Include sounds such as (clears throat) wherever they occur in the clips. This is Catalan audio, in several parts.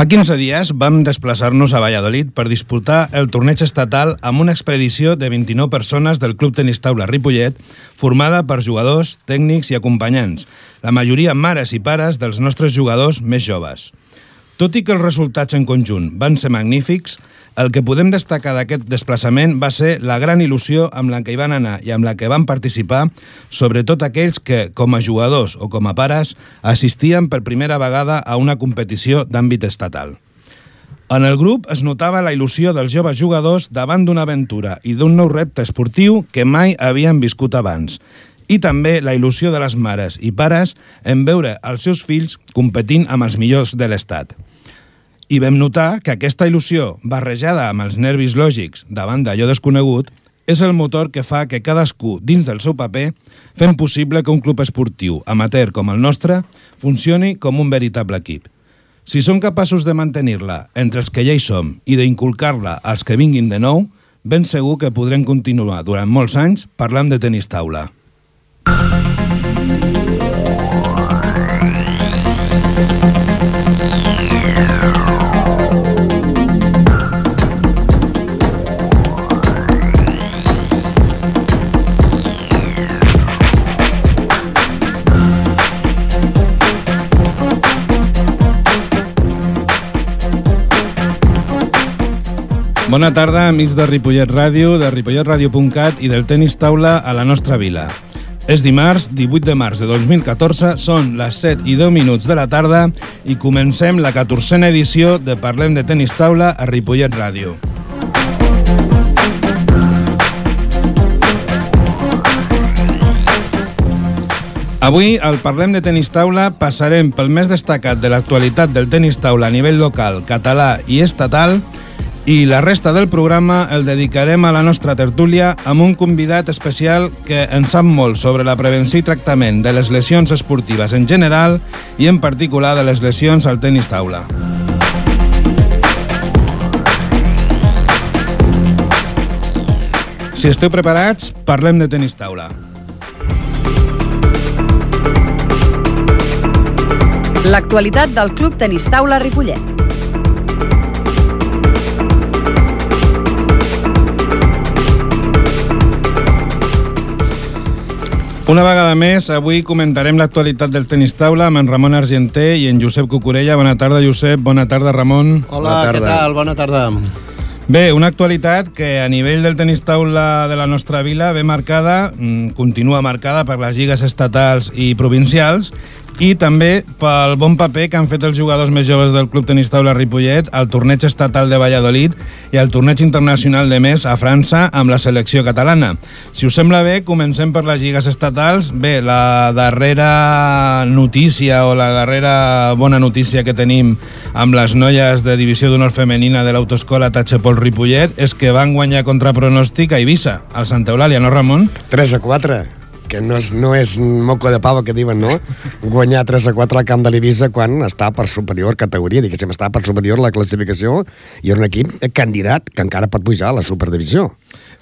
Fa 15 dies vam desplaçar-nos a Valladolid per disputar el torneig estatal amb una expedició de 29 persones del Club Tenis Taula Ripollet, formada per jugadors, tècnics i acompanyants, la majoria mares i pares dels nostres jugadors més joves. Tot i que els resultats en conjunt van ser magnífics, el que podem destacar d'aquest desplaçament va ser la gran il·lusió amb la que hi van anar i amb la que van participar, sobretot aquells que, com a jugadors o com a pares, assistien per primera vegada a una competició d'àmbit estatal. En el grup es notava la il·lusió dels joves jugadors davant d'una aventura i d'un nou repte esportiu que mai havien viscut abans, i també la il·lusió de les mares i pares en veure els seus fills competint amb els millors de l'Estat i vam notar que aquesta il·lusió, barrejada amb els nervis lògics davant d'allò desconegut, és el motor que fa que cadascú, dins del seu paper, fem possible que un club esportiu, amateur com el nostre, funcioni com un veritable equip. Si som capaços de mantenir-la entre els que ja hi som i d'inculcar-la als que vinguin de nou, ben segur que podrem continuar durant molts anys parlant de tenis taula. Bona tarda, amics de Ripollet Ràdio, de ripolletradio.cat i del tenis taula a la nostra vila. És dimarts, 18 de març de 2014, són les 7 i 10 minuts de la tarda i comencem la 14a edició de Parlem de tenis taula a Ripollet Ràdio. Avui, al Parlem de Tenis Taula, passarem pel més destacat de l'actualitat del tenis taula a nivell local, català i estatal, i la resta del programa el dedicarem a la nostra tertúlia amb un convidat especial que en sap molt sobre la prevenció i tractament de les lesions esportives en general i en particular de les lesions al tenis taula. Si esteu preparats, parlem de tenis taula. L'actualitat del Club Tenis Taula Ripollet. Una vegada més, avui comentarem l'actualitat del tenis taula amb en Ramon Argenter i en Josep Cucurella. Bona tarda, Josep. Bona tarda, Ramon. Hola, Bona què tal? Bona tarda. Bé, una actualitat que a nivell del tenis taula de la nostra vila ve marcada, mm, continua marcada per les lligues estatals i provincials i també pel bon paper que han fet els jugadors més joves del Club Tenis Taula Ripollet al torneig estatal de Valladolid i al torneig internacional de més a França amb la selecció catalana. Si us sembla bé, comencem per les lligues estatals. Bé, la darrera notícia o la darrera bona notícia que tenim amb les noies de divisió d'honor femenina de l'autoescola Tachepol Ripollet és que van guanyar contra pronòstic a Eivissa, al Santa Eulàlia, no Ramon? 3 a 4 que no és, no és moco de pava que diuen, no? Guanyar 3 a 4 al camp de l'Ibissa quan està per superior categoria, diguéssim, està per superior la classificació i és un equip candidat que encara pot pujar a la superdivisió.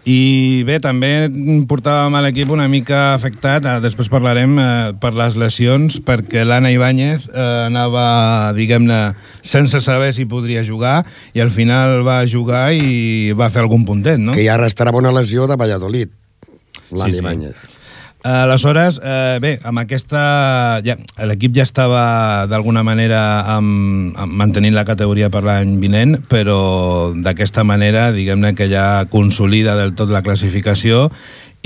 I bé, també portàvem a l'equip una mica afectat, eh, després parlarem, eh, per les lesions, perquè l'Anna Ibáñez eh, anava, diguem-ne, sense saber si podria jugar, i al final va jugar i va fer algun puntet, no? Que ja restarà una lesió de Valladolid, l'Anna sí, sí. Ibáñez. Aleshores, eh, bé, amb aquesta... Ja, L'equip ja estava d'alguna manera amb, amb mantenint la categoria per l'any vinent, però d'aquesta manera, diguem-ne que ja consolida del tot la classificació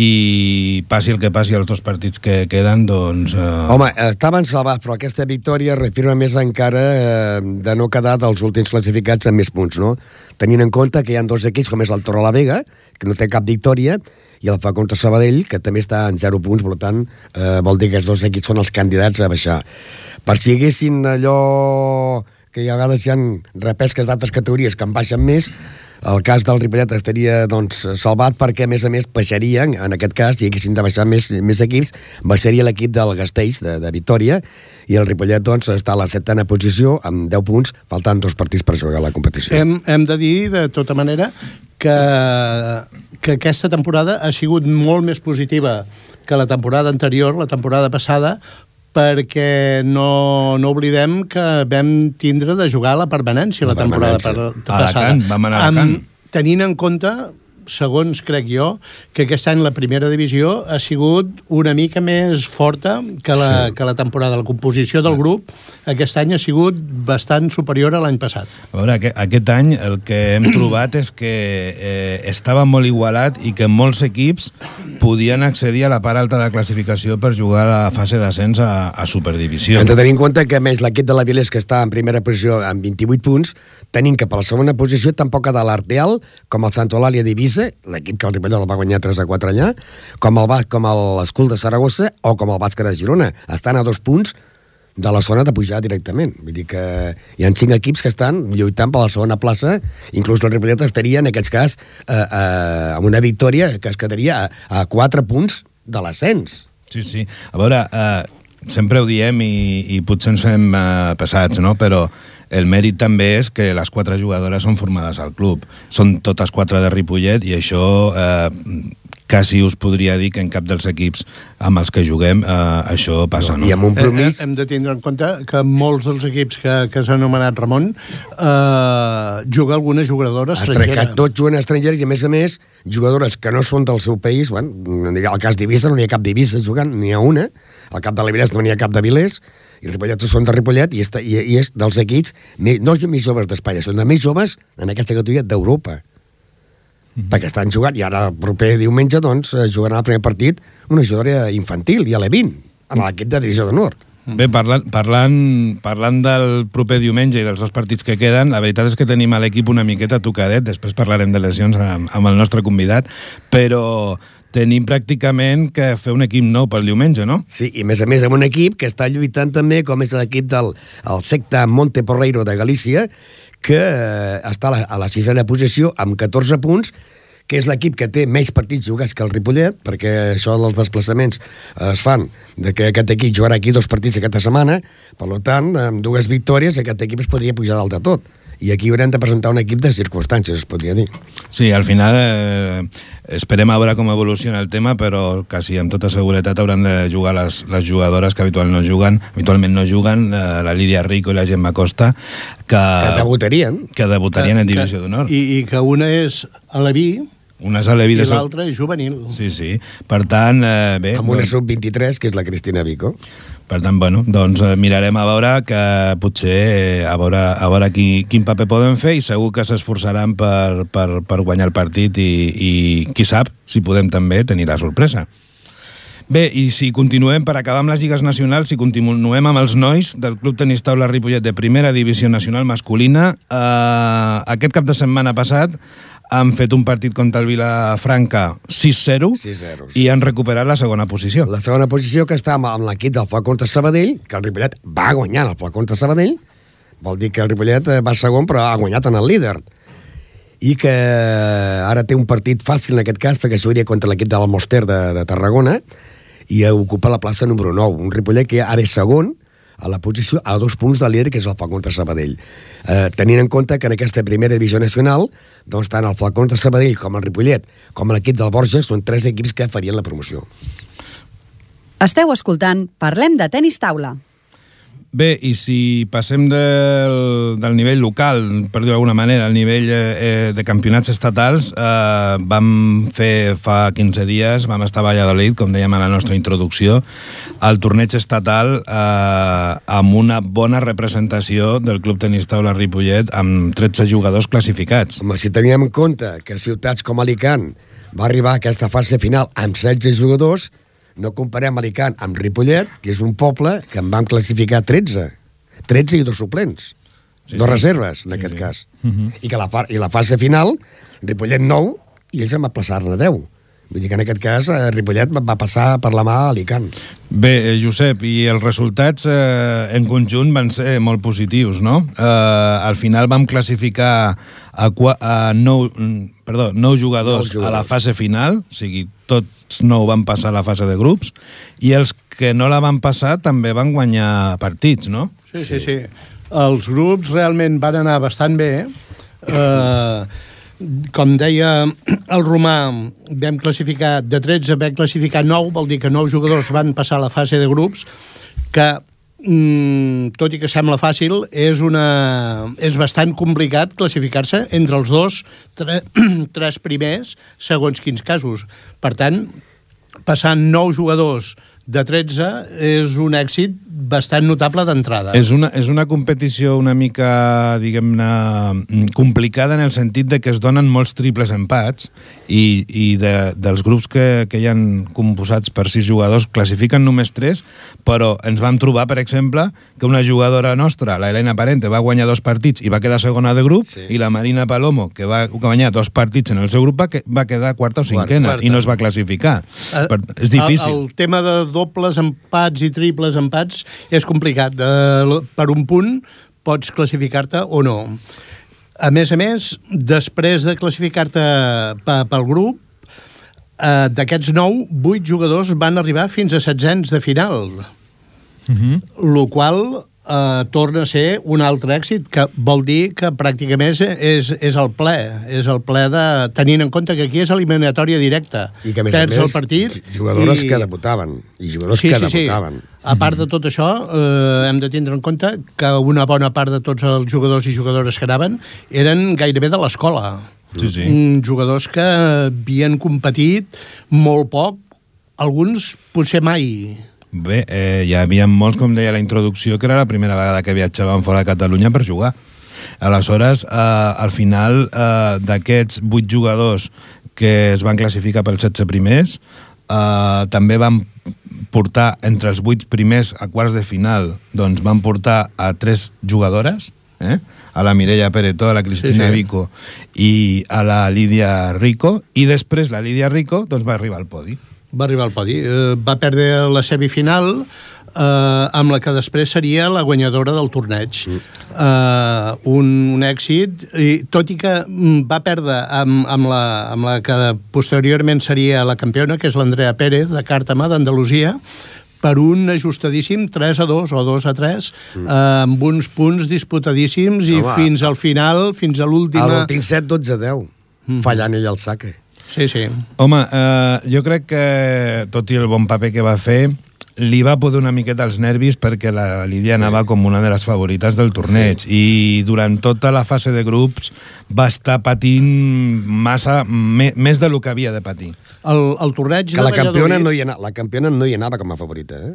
i passi el que passi els dos partits que queden, doncs... Eh... Home, estaven salvats, però aquesta victòria refirma més encara eh, de no quedar dels últims classificats amb més punts, no? Tenint en compte que hi ha dos equips, com és el Torre la Vega, que no té cap victòria, i el fa contra Sabadell, que també està en 0 punts, per tant, eh, vol dir que els dos equips són els candidats a baixar. Per si haguessin allò que a vegades hi ha repesques d'altres categories que en baixen més, el cas del Ripollet estaria doncs, salvat perquè, a més a més, baixaria, en aquest cas, si haguessin de baixar més, més equips, baixaria l'equip del Gastells, de, de Vitoria, i el Ripollet doncs, està a la setena posició amb 10 punts, faltant dos partits per jugar a la competició. Hem, hem de dir, de tota manera, que, que aquesta temporada ha sigut molt més positiva que la temporada anterior, la temporada passada, perquè no, no oblidem que vam tindre de jugar a la permanència la, La temporada permanència. per, A Alacant, vam anar a Alacant. tenint en compte segons crec jo, que aquest any la primera divisió ha sigut una mica més forta que la, Sí. que la temporada. La composició del grup aquest any ha sigut bastant superior a l'any passat. A veure, aquest, aquest any el que hem (clears throat) trobat és que eh, estava molt igualat i que molts equips podien accedir a la part alta de classificació per jugar a la fase d'ascens a, a Superdivisió. Hem de tenir en compte que, a més, l'equip de la Vilés, que està en primera posició amb 28 punts, tenim que per la segona posició tampoc ha de l'Arteal, com el Sant Eulàlia d'Eivissa, l'equip que el Ripollet el va guanyar 3 a 4 allà, com el, com l'Escul de Saragossa o com el Bàsquet de Girona. Estan a dos punts de la zona de pujar directament. Vull dir que hi ha cinc equips que estan lluitant per la segona plaça, inclús el Ripollet estaria, en aquest cas, eh, eh, amb una victòria que es quedaria a, a 4 punts de l'ascens. Sí, sí. A veure, eh, sempre ho diem i, i potser ens fem eh, pesats, no? però el mèrit també és que les quatre jugadores són formades al club. Són totes quatre de Ripollet i això eh, quasi us podria dir que en cap dels equips amb els que juguem eh, això passa, no? I amb un Eh, promís... eh, hem de tindre en compte que molts dels equips que, que s'han anomenat Ramon eh, juga alguna jugadora estrangera. Estrangera. Tots juguen estrangers i, a més a més, jugadores que no són del seu país, bueno, al cas d'Ibissa no n'hi ha cap d'Ibissa jugant, n'hi ha una, al cap de l'Ibilès no n'hi ha cap de Vilés, i Ripollet tots són de Ripollet, i, està, i, i és dels equips, més, no els més joves d'Espanya, són els més joves en aquesta categoria d'Europa. Mm -hmm. perquè estan jugant, i ara el proper diumenge doncs, eh, jugaran el primer partit una jugadora infantil, i a l'E20 amb l'equip de Divisió de Nord Bé, parlant, parlant, parlant del proper diumenge i dels dos partits que queden, la veritat és que tenim a l'equip una miqueta tocadet, després parlarem de lesions amb, amb el nostre convidat, però tenim pràcticament que fer un equip nou pel diumenge, no? Sí, i a més a més amb un equip que està lluitant també, com és l'equip del el secta Monte Porreiro de Galícia, que eh, està a la, a la sisena posició amb 14 punts, que és l'equip que té menys partits jugats que el Ripollet, perquè això dels desplaçaments es fan de que aquest equip jugarà aquí dos partits aquesta setmana, per tant, amb dues victòries aquest equip es podria pujar dalt de tot. I aquí haurem de presentar un equip de circumstàncies, es podria dir. Sí, al final eh, esperem a veure com evoluciona el tema, però quasi amb tota seguretat hauran de jugar les, les jugadores que habitualment no juguen, habitualment no juguen, eh, la Lídia Rico i la Gemma Costa, que, Que debutarien. que debutarien en Divisió d'Honor. I, I que una és a la vi Una és a l'Evi i de Sol- l'altra és juvenil. Sí, sí. Per tant, eh, bé... Amb una doncs- sub-23, que és la Cristina Vico. Per tant, bueno, doncs eh, mirarem a veure que potser eh, a veure, a veure qui, quin paper poden fer i segur que s'esforçaran per, per, per guanyar el partit i, i qui sap si podem també tenir la sorpresa. Bé, i si continuem, per acabar amb les lligues nacionals, si continuem amb els nois del Club Tenis Taula Ripollet de Primera Divisió Nacional Masculina, eh, aquest cap de setmana passat han fet un partit contra el Vilafranca 6-0 6-0, i han recuperat la segona posició. La segona posició que està amb, l'equip del Fla contra Sabadell, que el Ripollet va guanyar el Fla contra Sabadell, vol dir que el Ripollet eh, va segon però ha guanyat en el líder. I que ara té un partit fàcil en aquest cas perquè jugaria contra l'equip de l'Almoster de, de Tarragona i ocupa la plaça número 9 un Ripollet que ara és segon a la posició a dos punts del líder, que és el Fla contra Sabadell. Eh, tenint en compte que en aquesta primera divisió nacional, doncs tant el Fla contra Sabadell com el Ripollet, com l'equip del Borges, són tres equips que farien la promoció. Esteu escoltant Parlem de tenis taula. Bé, i si passem del, del nivell local, per dir-ho d'alguna manera, al nivell eh, eh, de campionats estatals, eh, vam fer fa 15 dies, vam estar a Valladolid, com dèiem a la nostra introducció, al torneig estatal eh, amb una bona representació del Club Tenis Taula Ripollet amb 13 jugadors classificats. Home, si teníem en compte que ciutats com Alicant va arribar a aquesta fase final amb 16 jugadors, no comparem Alicant amb Ripollet, que és un poble que en vam classificar 13. 13 i dos suplents. Sí, dos sí. reserves, en Sí, aquest sí. cas. Uh -huh. I que la, I la fase final, Ripollet 9, i ells en va passar-ne 10. Vull dir que en aquest cas eh, Ripollet va- passar per la mà a Alicant. Bé, eh, Josep, i els resultats eh, en conjunt van ser molt positius, no? Eh, al final vam classificar a, a nou, perdó, nou jugadors, Nou jugadors. a la fase final, o sigui, nou van passar a la fase de grups, i els que no la van passar també van guanyar partits, no? Sí, sí, sí. Els grups realment van anar bastant bé. Eh, com deia el Romà, vam classificar, de 13 vam classificar 9, vol dir que 9 jugadors van passar a la fase de grups, que mm, tot i que sembla fàcil, és, una, és bastant complicat classificar-se entre els dos, tre, (clears throat) tres primers, segons quins casos. Per tant, passant nou jugadors de 13 és un èxit bastant notable d'entrada. És una, és una competició una mica, diguem-ne, complicada en el sentit de que es donen molts triples empats i, i de, dels grups que, que hi han composats per sis jugadors classifiquen només tres, però ens vam trobar, per exemple, que una jugadora nostra, la Elena Parente, va guanyar dos partits i va quedar segona de grup, sí. i la Marina Palomo, que va guanyar dos partits en el seu grup, va, que, va quedar quarta o cinquena, quarta. i no es va classificar. Uh, per, és difícil. El, el tema de dobles empats i triples empats és complicat. Eh, per un punt pots classificar-te o no. A més a més, després de classificar-te pel grup, eh, d'aquests nou, vuit jugadors van arribar fins a setzents de final. Uh -huh. Lo qual eh, torna a ser un altre èxit, que vol dir que pràcticament és, és el ple, és el ple de... tenint en compte que aquí és eliminatòria directa. I que, a més a més, el partit jugadores i... que debutaven, i jugadors sí, que sí, debutaven. Sí. A part de tot això, eh, hem de tindre en compte que una bona part de tots els jugadors i jugadores que anaven eren gairebé de l'escola. Sí, sí. Mm, jugadors que havien competit molt poc, alguns potser mai Bé, eh, hi havia molts, com deia la introducció, que era la primera vegada que viatjaven fora de Catalunya per jugar. Aleshores, eh, al final, eh, d'aquests vuit jugadors que es van classificar pels 16 primers, eh, també van portar entre els vuit primers a quarts de final, doncs van portar a tres jugadores, eh? a la Mireia Peretó, a la Cristina sí, sí. Vico i a la Lídia Rico, i després la Lídia Rico doncs, va arribar al podi va arribar al podi. Eh, va perdre la semifinal eh, amb la que després seria la guanyadora del torneig. Mm. Eh, un, un èxit, i tot i que mm, va perdre amb, amb, la, amb la que posteriorment seria la campiona, que és l'Andrea Pérez, de Càrtama, d'Andalusia, per un ajustadíssim 3 a 2 o 2 a 3, mm. eh, amb uns punts disputadíssims i fins al final, fins a l'última... A l'últim set, 12 a 10, mm. fallant ell el saque. Sí, sí. Home, eh, jo crec que, tot i el bon paper que va fer, li va poder una miqueta els nervis perquè la Lídia sí. anava com una de les favorites del torneig sí. i durant tota la fase de grups va estar patint massa, me, més de lo que havia de patir. El, el torneig que la campiona, no hi anava, la campiona no hi anava com a favorita, eh?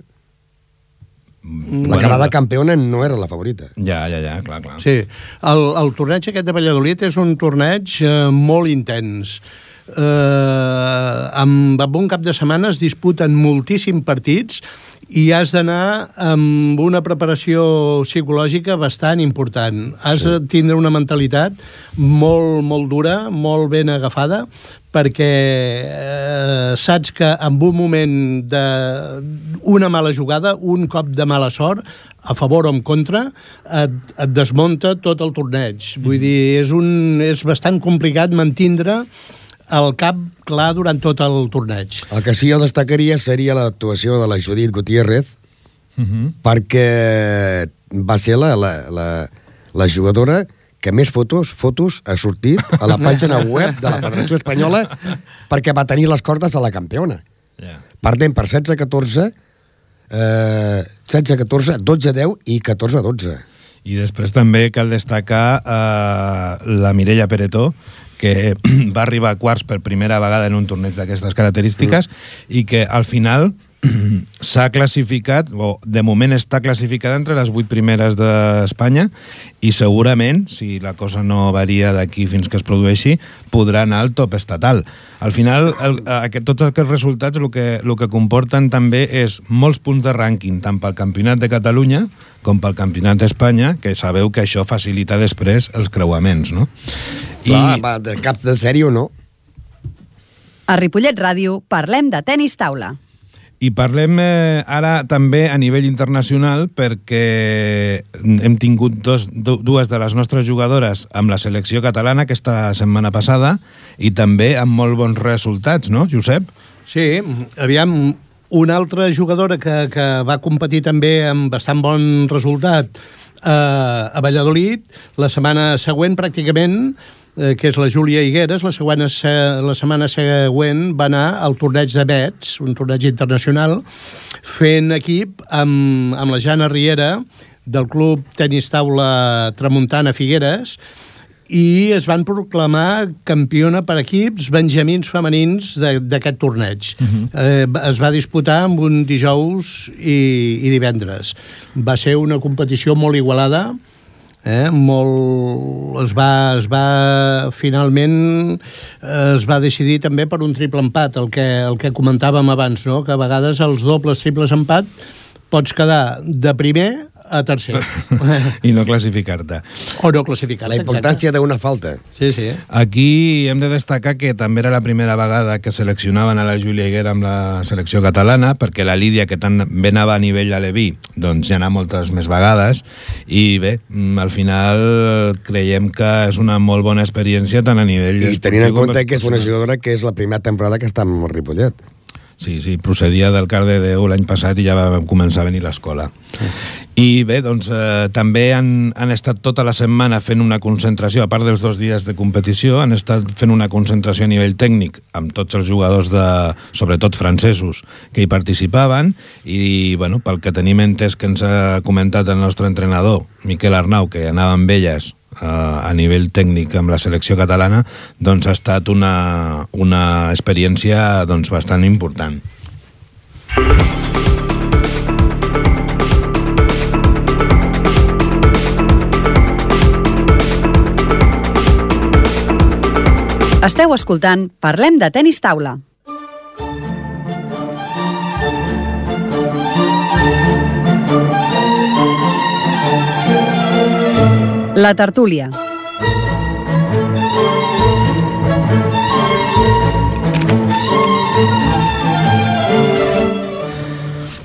La bueno, calada campiona no era la favorita. Ja, ja, ja, clar, clar. Sí, el, el torneig aquest de Valladolid és un torneig eh, molt intens eh, amb, amb un cap de setmana es disputen moltíssims partits i has d'anar amb una preparació psicològica bastant important. Has sí. de tindre una mentalitat molt, molt dura, molt ben agafada, perquè eh, saps que en un moment d'una mala jugada, un cop de mala sort, a favor o en contra, et, et desmunta tot el torneig. Vull mm. dir, és, un, és bastant complicat mantindre el cap clar durant tot el torneig. El que sí jo destacaria seria l'actuació de la Judit Gutiérrez, uh mhm. -huh. perquè va ser la, la, la, la jugadora que més fotos fotos ha sortit a la pàgina web de la Federació Espanyola perquè va tenir les cordes a la campiona. Yeah. Perdent per 16-14, eh, 16-14, 12-10 i 14-12. I després també cal destacar eh, la Mireia Peretó, que (clears throat) va arribar a quarts per primera vegada en un torneig d'aquestes característiques mm. i que al final (clears throat) s'ha classificat, o de moment està classificada entre les vuit primeres d'Espanya i segurament, si la cosa no varia d'aquí fins que es produeixi, podrà anar al top estatal. Al final, el, aquest, tots aquests resultats el que, el que comporten també és molts punts de rànquing, tant pel Campionat de Catalunya com pel Campionat d'Espanya, que sabeu que això facilita després els creuaments, no? Clar, I... va, de caps de sèrie o no? A Ripollet Ràdio parlem de tennis taula. I parlem eh, ara també a nivell internacional perquè hem tingut dos, dues de les nostres jugadores amb la selecció catalana aquesta setmana passada i també amb molt bons resultats, no, Josep? Sí, aviam, una altra jugadora que, que va competir també amb bastant bon resultat eh, a Valladolid, la setmana següent pràcticament eh, que és la Júlia Higueres, la, següent, la setmana següent va anar al torneig de Bets, un torneig internacional, fent equip amb, amb la Jana Riera del Club Tenis Taula Tramuntana Figueres i es van proclamar campiona per equips benjamins femenins d'aquest torneig. Uh -huh. eh, es va disputar amb un dijous i, i divendres. Va ser una competició molt igualada, eh? molt, es, va, es va finalment es va decidir també per un triple empat el que, el que comentàvem abans no? que a vegades els dobles triples empat pots quedar de primer a tercer. (laughs) I no classificar-te. O no classificar-te, La importància d'una falta. Sí, sí. Aquí hem de destacar que també era la primera vegada que seleccionaven a la Júlia Higuera amb la selecció catalana, perquè la Lídia, que tan bé anava a nivell de Leví, doncs ja anava moltes més vegades, i bé, mm, al final creiem que és una molt bona experiència tant a nivell... I tenint en compte que és una jugadora que és la primera temporada que està amb el Ripollet. Sí, sí, procedia del Cardedeu l'any passat i ja va començar a venir a l'escola. I bé, doncs eh, també han, han estat tota la setmana fent una concentració, a part dels dos dies de competició, han estat fent una concentració a nivell tècnic amb tots els jugadors, de, sobretot francesos, que hi participaven i, bueno, pel que tenim entès que ens ha comentat el nostre entrenador, Miquel Arnau, que anava amb elles eh, a nivell tècnic amb la selecció catalana, doncs ha estat una, una experiència doncs, bastant important. Esteu escoltant Parlem de tenis taula. La tertúlia.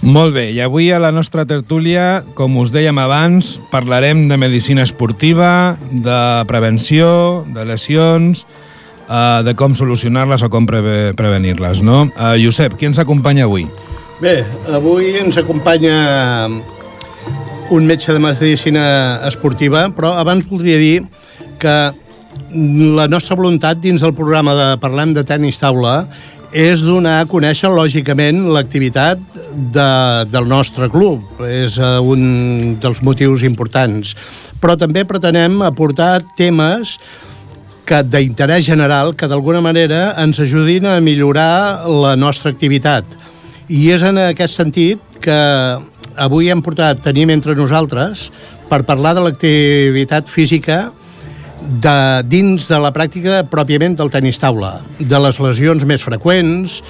Molt bé, i avui a la nostra tertúlia, com us dèiem abans, parlarem de medicina esportiva, de prevenció, de lesions, uh, de com solucionar-les o com pre prevenir-les, no? Uh, Josep, qui ens acompanya avui? Bé, avui ens acompanya un metge de medicina esportiva, però abans voldria dir que la nostra voluntat dins del programa de Parlem de Tenis Taula és donar a conèixer, lògicament, l'activitat de, del nostre club. És uh, un dels motius importants. Però també pretenem aportar temes d'interès general que d'alguna manera ens ajudin a millorar la nostra activitat. I és en aquest sentit que avui hem portat, tenim entre nosaltres, per parlar de l'activitat física de, dins de la pràctica pròpiament del tenis taula, de les lesions més freqüents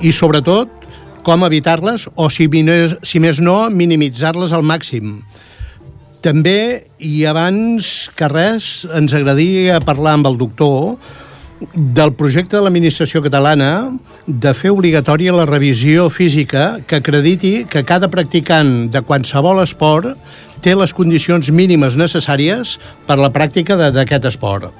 i, sobretot, com evitar-les o, si, si més no, minimitzar-les al màxim. També, i abans que res, ens agradaria parlar amb el doctor del projecte de l'administració catalana de fer obligatòria la revisió física que acrediti que cada practicant de qualsevol esport té les condicions mínimes necessàries per a la pràctica d'aquest esport.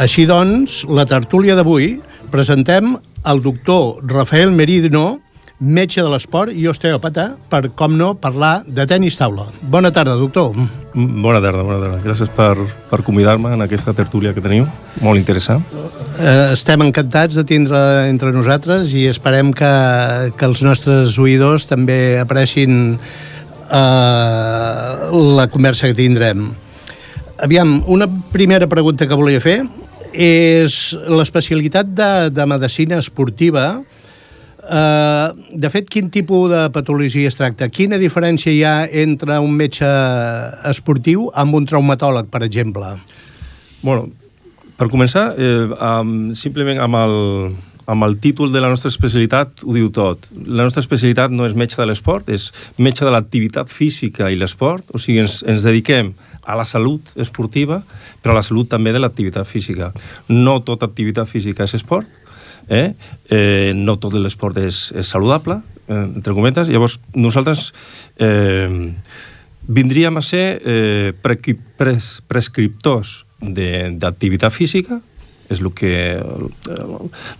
Així doncs, la tertúlia d'avui presentem el doctor Rafael Meridno, metge de l'esport i osteòpata, per, com no, parlar de tenis taula. Bona tarda, doctor. Bona tarda, bona tarda. Gràcies per, per convidar-me en aquesta tertúlia que teniu, molt interessant. Eh, estem encantats de tindre entre nosaltres i esperem que, que els nostres oïdors també aprecin eh, la conversa que tindrem. Aviam, una primera pregunta que volia fer és l'especialitat de, de medicina esportiva Uh, de fet, quin tipus de patologia es tracta? Quina diferència hi ha entre un metge esportiu amb un traumatòleg, per exemple? Bueno, per començar, eh, um, simplement amb el, amb el títol de la nostra especialitat ho diu tot. La nostra especialitat no és metge de l'esport, és metge de l'activitat física i l'esport, o sigui, ens, ens dediquem a la salut esportiva, però a la salut també de l'activitat física. No tota activitat física és esport, eh? Eh, no tot l'esport és, és saludable, eh, entre cometes, llavors nosaltres eh, vindríem a ser eh, pre pres prescriptors d'activitat física, és el que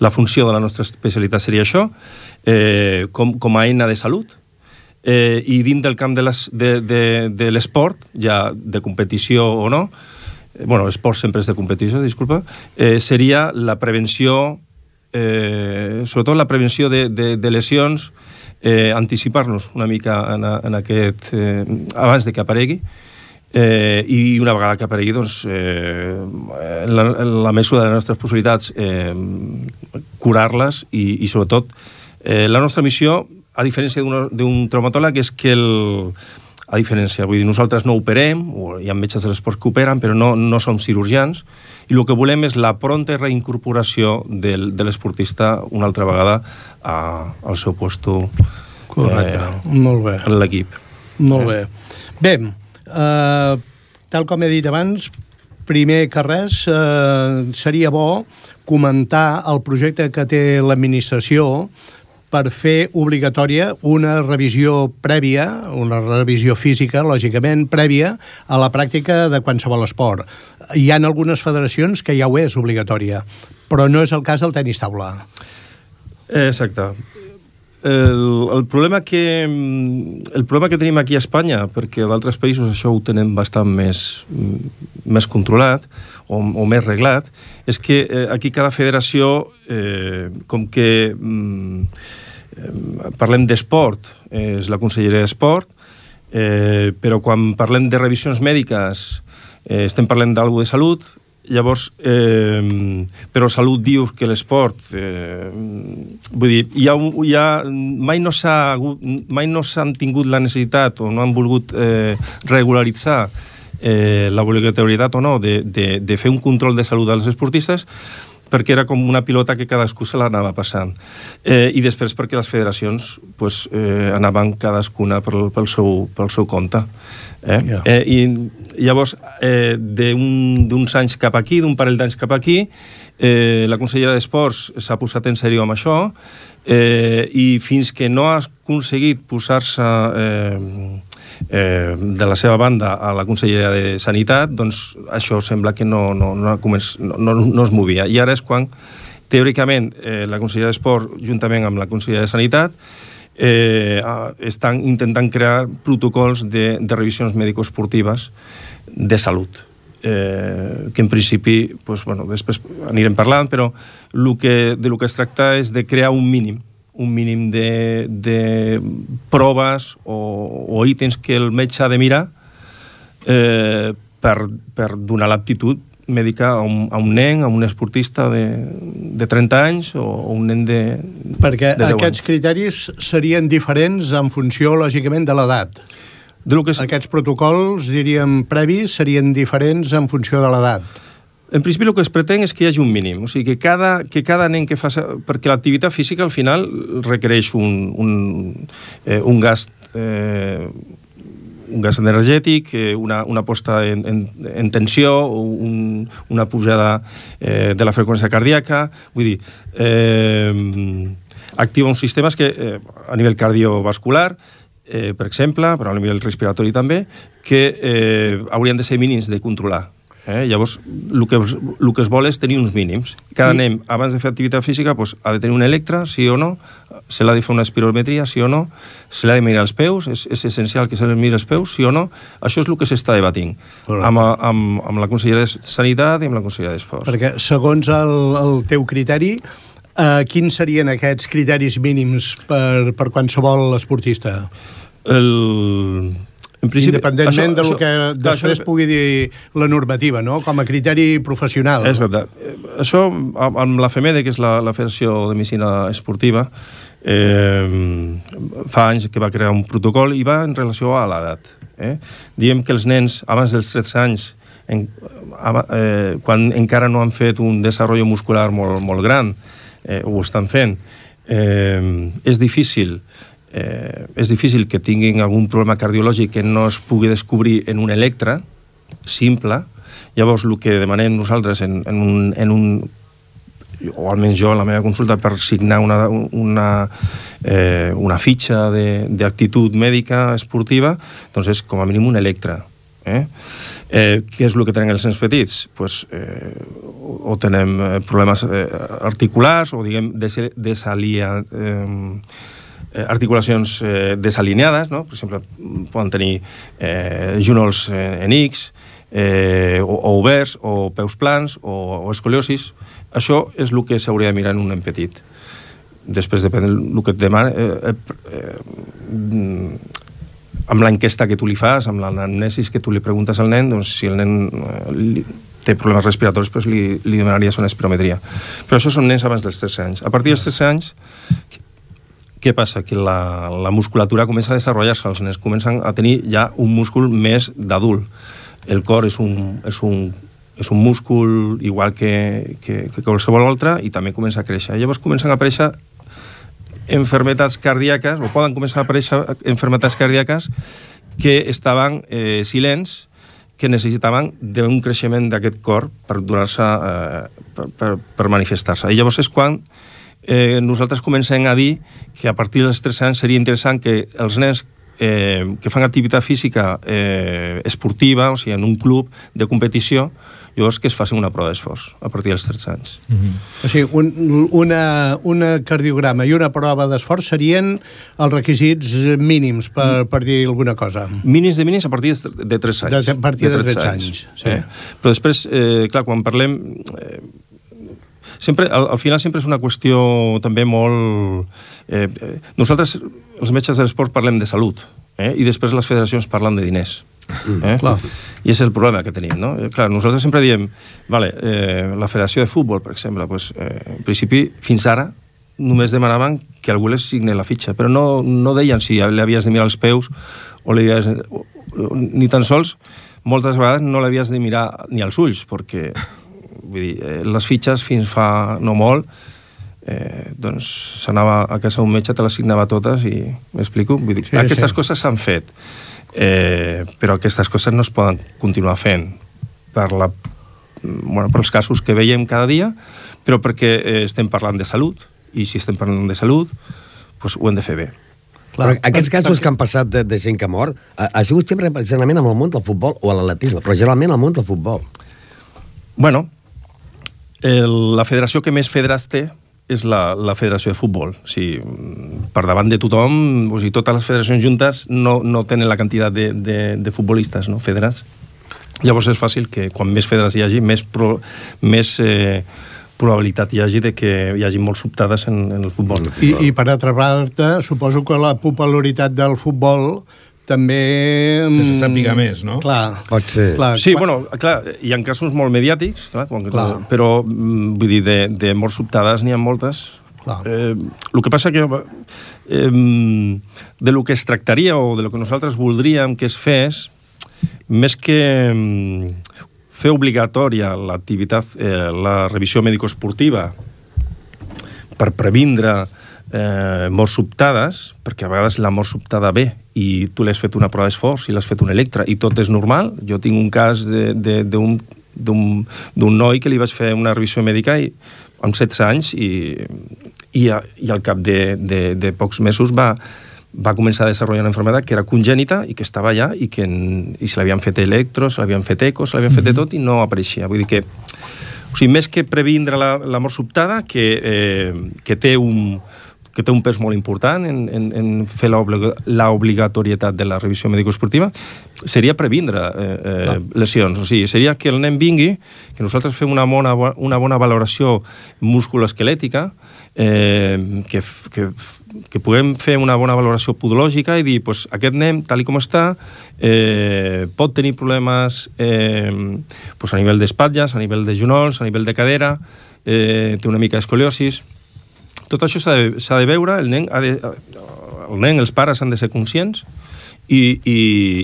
la funció de la nostra especialitat seria això, eh, com, com a eina de salut, eh, i dins del camp de l'esport, de, de, de ja de competició o no, eh, bueno, esport sempre és de competició, disculpa, eh, seria la prevenció, eh, sobretot la prevenció de, de, de lesions, eh, anticipar-nos una mica en, a, en aquest, eh, abans de que aparegui, eh, i una vegada que aparegui doncs, eh, la, la mesura de les nostres possibilitats eh, curar-les i, i sobretot eh, la nostra missió a diferència d'un traumatòleg és que el, a diferència, vull dir, nosaltres no operem, o hi ha metges de l'esport que operen, però no, no som cirurgians, i el que volem és la pronta reincorporació del, de l'esportista una altra vegada a, al seu puesto Correcte, eh, molt bé. en l'equip. Molt bé. Bé, eh, tal com he dit abans, primer que res, eh, seria bo comentar el projecte que té l'administració per fer obligatòria una revisió prèvia, una revisió física, lògicament, prèvia a la pràctica de qualsevol esport. Hi han algunes federacions que ja ho és obligatòria, però no és el cas del tenis taula. Exacte. El, el, problema que, el problema que tenim aquí a Espanya, perquè d'altres països això ho tenen bastant més, més controlat o, o més reglat, és que eh, aquí cada federació, eh, com que mm, eh, parlem d'esport, és la Conselleria d'Esport, eh, però quan parlem de revisions mèdiques eh, estem parlant d'algú de salut, Llavors, eh, però Salut diu que l'esport... Eh, vull dir, hi ha, hi ha, mai no s'ha mai no s'han tingut la necessitat o no han volgut eh, regularitzar eh, l'obligatorietat o no de, de, de fer un control de salut dels esportistes perquè era com una pilota que cadascú se l'anava passant. Eh, I després perquè les federacions pues, eh, anaven cadascuna pel, pel, seu, pel seu compte. Eh? Yeah. Eh, I llavors, eh, d'uns anys cap aquí, d'un parell d'anys cap aquí, eh, la consellera d'Esports s'ha posat en sèrio amb això eh, i fins que no ha aconseguit posar-se eh, eh, de la seva banda a la Conselleria de Sanitat, doncs això sembla que no, no, no, no, no, no es movia. I ara és quan, teòricament, eh, la Conselleria d'Esport, juntament amb la Conselleria de Sanitat, eh, estan intentant crear protocols de, de revisions mèdico-esportives de salut. Eh, que en principi, pues, bueno, després anirem parlant, però lo que, de lo que es tracta és de crear un mínim un mínim de, de proves o, o ítems que el metge ha de mirar eh, per, per donar l'aptitud mèdica a un, a un nen, a un esportista de, de 30 anys o, o un nen de Perquè de aquests anys. criteris serien diferents en funció, lògicament, de l'edat. De lo que és... Aquests protocols, diríem, previs, serien diferents en funció de l'edat. En principi el que es pretén és que hi hagi un mínim, o sigui, que cada, que cada nen que fa... Perquè l'activitat física al final requereix un, un, eh, un gast eh, un gas energètic, eh, una, una posta en, en, en tensió, un, una pujada eh, de la freqüència cardíaca, vull dir, eh, activa uns sistemes que eh, a nivell cardiovascular eh, per exemple, però a nivell respiratori també, que eh, haurien de ser mínims de controlar. Eh? Llavors, el que, el que es vol és tenir uns mínims. Cada I... nen, abans de fer activitat física, pues, ha de tenir un electre, sí o no, se l'ha de fer una espirometria, sí o no, se l'ha de mirar els peus, és, és essencial que se li miri els peus, sí o no. Això és el que s'està debatint amb, amb, amb la consellera de Sanitat i amb la consellera d'Esports. Perquè, segons el, el teu criteri, eh, quins serien aquests criteris mínims per, per qualsevol esportista? El, en principi, Independentment això, del que això, després això, pugui dir la normativa, no? com a criteri professional. És veritat. Això, amb la FEMEDE, que és la, la Federació de Medicina Esportiva, eh, fa anys que va crear un protocol i va en relació a l'edat. Eh? Diem que els nens, abans dels 13 anys, en, eh, quan encara no han fet un desenvolupament muscular molt, molt gran, eh, ho estan fent, eh, és difícil eh, és difícil que tinguin algun problema cardiològic que no es pugui descobrir en un electre simple. Llavors, el que demanem nosaltres en, en, un, en un o almenys jo en la meva consulta per signar una, una, eh, una fitxa d'actitud mèdica esportiva, doncs és com a mínim un electre. Eh? Eh, què és el que tenen els nens petits? Pues, eh, o tenen eh, problemes eh, articulars o diguem desalia, eh, articulacions eh, desalineades, no? per exemple, poden tenir eh, junols en, en X, eh, o, o oberts, o peus plans, o, o escoliosis, això és el que s'hauria de mirar en un nen petit. Després depèn del que et demana. Eh, eh, eh, amb l'enquesta que tu li fas, amb l'anamnesis que tu li preguntes al nen, doncs si el nen eh, li, té problemes respiratoris, doncs li, li demanaries una espirometria. Però això són nens abans dels 13 anys. A partir dels 13 anys, què passa? Que la, la musculatura comença a desenvolupar-se, els nens comencen a tenir ja un múscul més d'adult. El cor és un, és un, és un múscul igual que, que, que qualsevol altre i també comença a créixer. Llavors comencen a aparèixer enfermetats cardíaques, o poden començar a aparèixer enfermetats cardíaques que estaven eh, silents, que necessitaven d'un creixement d'aquest cor per donar-se, eh, per, per, per manifestar-se. I llavors és quan nosaltres comencem a dir que a partir dels 3 anys seria interessant que els nens eh, que fan activitat física eh, esportiva, o sigui, en un club de competició, llavors que es faci una prova d'esforç a partir dels 13 anys. Mm -hmm. O sigui, un, una, una cardiograma i una prova d'esforç serien els requisits mínims, per, per dir alguna cosa. Mínims de mínims a partir de 3 anys. De, a partir de, de 13 anys, anys sí. Eh? Però després, eh, clar, quan parlem... Eh, sempre, al, al final sempre és una qüestió també molt... Eh, eh nosaltres, els metges de l'esport, parlem de salut, eh? i després les federacions parlen de diners. Mm, eh? Clar. I és el problema que tenim, no? Eh, clar, nosaltres sempre diem, vale, eh, la Federació de Futbol, per exemple, pues, eh, en principi, fins ara, només demanaven que algú les signe la fitxa, però no, no deien si li havies de mirar els peus o, li havies, o, o ni tan sols moltes vegades no l'havies de mirar ni als ulls, perquè vull dir, eh, les fitxes fins fa no molt eh, doncs s'anava a casa un metge, te les signava totes i m'explico? Vull dir, sí, aquestes sí. coses s'han fet eh, però aquestes coses no es poden continuar fent per, la, bueno, per els casos que veiem cada dia, però perquè eh, estem parlant de salut, i si estem parlant de salut, doncs ho hem de fer bé. Clar, però aquests casos que han passat de, de gent que mor ha, ha sigut sempre generalment amb el món del futbol o a l'atletisme, però generalment al món del futbol. Bueno, el, la federació que més federats té és la, la federació de futbol. O sigui, per davant de tothom, o sigui, totes les federacions juntes no, no tenen la quantitat de, de, de futbolistes no, federats. Llavors és fàcil que quan més federats hi hagi, més, pro, més eh, probabilitat hi hagi de que hi hagi molt sobtades en, en el futbol. I, I per altra part, suposo que la popularitat del futbol també... Que se sàpiga més, no? Clar. Pot ser. Clar, sí, quan... bueno, clar, hi ha casos molt mediàtics, clar, quan, clar. però, mm, vull dir, de, de morts sobtades n'hi ha moltes. Clar. Eh, el que passa que eh, de lo que es tractaria o de lo que nosaltres voldríem que es fes, més que mm, fer obligatòria l'activitat, eh, la revisió mèdico-esportiva per previndre eh, morts sobtades, perquè a vegades la mort sobtada ve i tu l'has fet una prova d'esforç i l'has fet un electre i tot és normal. Jo tinc un cas d'un noi que li vaig fer una revisió mèdica i, amb 16 anys i, i, i al cap de, de, de pocs mesos va, va començar a desenvolupar una enfermedad que era congènita i que estava allà i que i se l'havien fet electros, se l'havien fet ecos, se l'havien fet de tot i no apareixia. Vull dir que o sigui, més que previndre la, la mort sobtada, que, eh, que té un, que té un pes molt important en, en, en fer l'obligatorietat de la revisió mèdico-esportiva, seria previndre eh, eh, lesions. O sigui, seria que el nen vingui, que nosaltres fem una bona, una bona valoració musculoesquelètica, eh, que, que, que puguem fer una bona valoració podològica i dir, pues, aquest nen, tal com està, eh, pot tenir problemes eh, pues, a nivell d'espatlles, a nivell de genols, a nivell de cadera, eh, té una mica d'escoliosis, tot això s'ha de, de veure, el nen, ha de, el nen, els pares han de ser conscients i, i,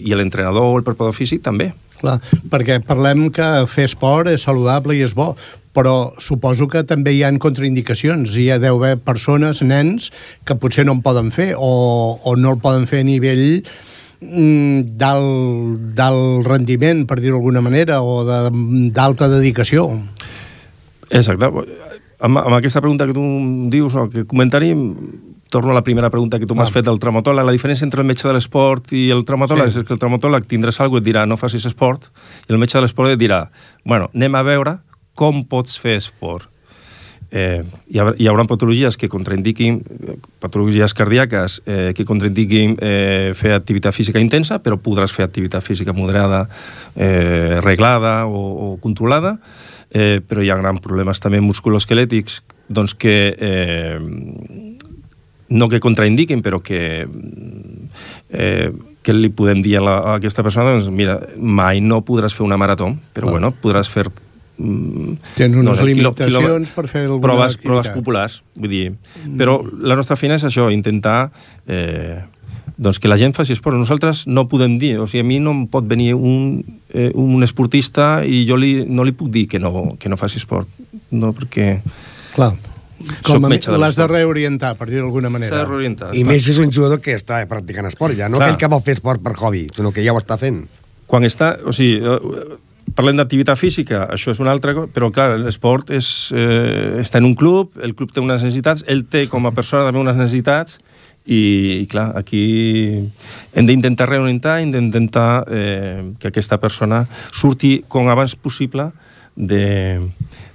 i l'entrenador o el preparador físic també. Clar, perquè parlem que fer esport és saludable i és bo, però suposo que també hi han contraindicacions. Hi ha deu haver persones, nens, que potser no en poden fer o, o no el poden fer a nivell mm, d'alt rendiment, per dir-ho d'alguna manera, o d'alta de, dedicació. Exacte amb, amb aquesta pregunta que tu dius, o que comentari, torno a la primera pregunta que tu m'has ah. fet del traumatòleg. La diferència entre el metge de l'esport i el traumatòleg sí. és que el traumatòleg tindràs alguna et dirà no facis esport, i el metge de l'esport et dirà bueno, anem a veure com pots fer esport. Eh, hi, ha, hi haurà patologies que contraindiquin, patologies cardíaques eh, que contraindiquin eh, fer activitat física intensa, però podràs fer activitat física moderada, eh, reglada o, o controlada, eh, però hi ha grans problemes també musculoesquelètics doncs que eh, no que contraindiquin, però que eh, que li podem dir a, la, a aquesta persona, doncs mira, mai no podràs fer una marató, però Clar. bueno, podràs fer mm, Tens unes sé, quilo- limitacions per fer alguna proves, activitat. proves populars, vull dir. Però la nostra feina és això, intentar eh, doncs que la gent faci esport. Nosaltres no podem dir, o sigui, a mi no em pot venir un, eh, un esportista i jo li, no li puc dir que no, que no faci esport, no, perquè Clar. Com a l'has de reorientar, per dir d'alguna s'ha manera. de reorientar. I més si és un jugador que està practicant esport ja, no Clar. aquell que vol fer esport per hobby, sinó que ja ho està fent. quan està, o sigui, eh, parlem d'activitat física, això és una altra cosa, però clar, l'esport és, eh, està en un club, el club té unes necessitats, ell té com a persona també unes necessitats, i, i clar, aquí hem d'intentar reorientar, hem d'intentar eh, que aquesta persona surti com abans possible de,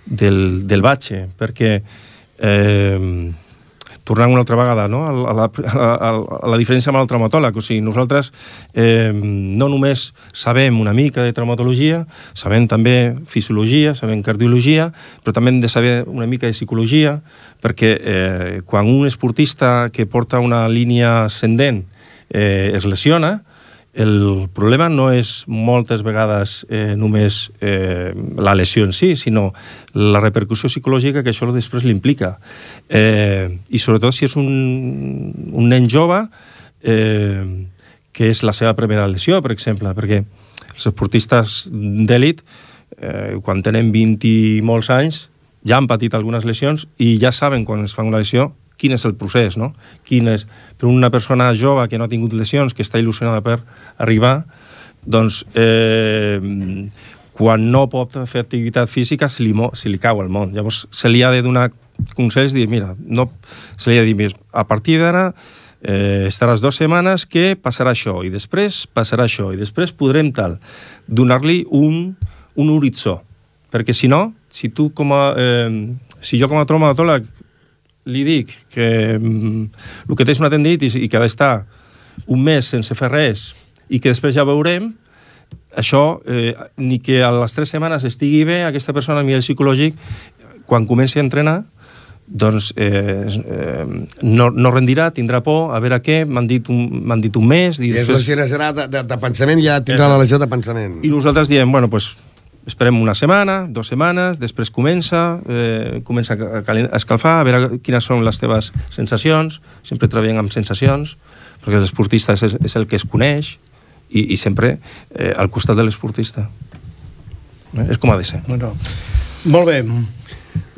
del, del batxe, perquè eh, tornant una altra vegada no? a, la, a, la, a la diferència amb el traumatòleg. O sigui, nosaltres eh, no només sabem una mica de traumatologia, sabem també fisiologia, sabem cardiologia, però també hem de saber una mica de psicologia, perquè eh, quan un esportista que porta una línia ascendent eh, es lesiona, el problema no és moltes vegades eh, només eh, la lesió en si, sinó la repercussió psicològica que això després l'implica. Eh, I sobretot si és un, un nen jove eh, que és la seva primera lesió, per exemple, perquè els esportistes d'èlit, eh, quan tenen 20 i molts anys, ja han patit algunes lesions i ja saben quan es fan una lesió quin és el procés, no? Quin és... Per una persona jove que no ha tingut lesions, que està il·lusionada per arribar, doncs eh, quan no pot fer activitat física se li, se li cau el món. Llavors se li ha de donar consells dir, mira, no, se li ha de dir, "Mira, a partir d'ara eh, estaràs dues setmanes que passarà això, i després passarà això, i després podrem tal. Donar-li un, un horitzó. Perquè si no, si tu com a... Eh, si jo com a traumatòleg li dic que mm, el que té és una tendinitis i que ha d'estar un mes sense fer res i que després ja veurem, això, eh, ni que a les tres setmanes estigui bé aquesta persona a nivell psicològic, quan comenci a entrenar, doncs eh, eh, no, no rendirà, tindrà por, a veure què, m'han dit, un, dit un mes... I, I és després, la de, de, de pensament, ja tindrà la lesió de pensament. i nosaltres diem, bueno, pues, esperem una setmana, dues setmanes, després comença, eh, comença a, escalfar, a veure quines són les teves sensacions, sempre treballem amb sensacions, perquè l'esportista és, és el que es coneix, i, i sempre eh, al costat de l'esportista. Eh? És com ha de ser. Bueno, molt bé.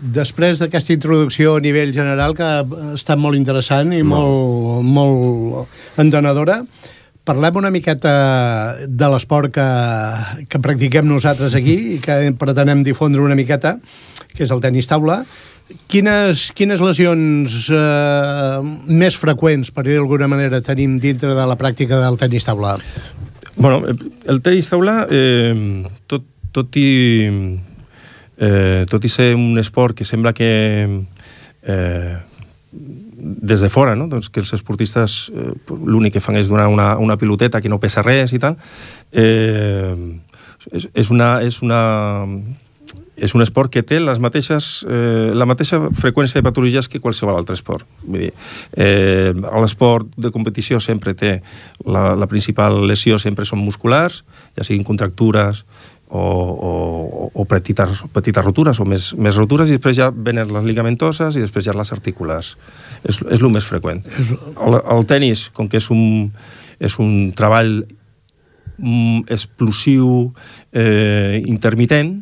Després d'aquesta introducció a nivell general, que ha estat molt interessant i molt, molt entenedora, parlem una miqueta de l'esport que, que practiquem nosaltres aquí i que pretenem difondre una miqueta, que és el tenis taula. Quines, quines lesions eh, més freqüents, per dir d'alguna manera, tenim dintre de la pràctica del tenis taula? Bueno, el tenis taula, eh, tot, tot i eh, tot i ser un esport que sembla que eh, des de fora, no? doncs que els esportistes eh, l'únic que fan és donar una, una piloteta que no pesa res i tal, eh, és, és, una, és, una, és un esport que té les mateixes, eh, la mateixa freqüència de patologies que qualsevol altre esport. Vull dir, eh, l'esport de competició sempre té la, la principal lesió sempre són musculars, ja siguin contractures o, o, o petites, petites rotures o més, més rotures i després ja venen les ligamentoses i després ja les articulars. És, és el més freqüent. El, el tennis, com que és un, és un treball mm, explosiu, eh, intermitent,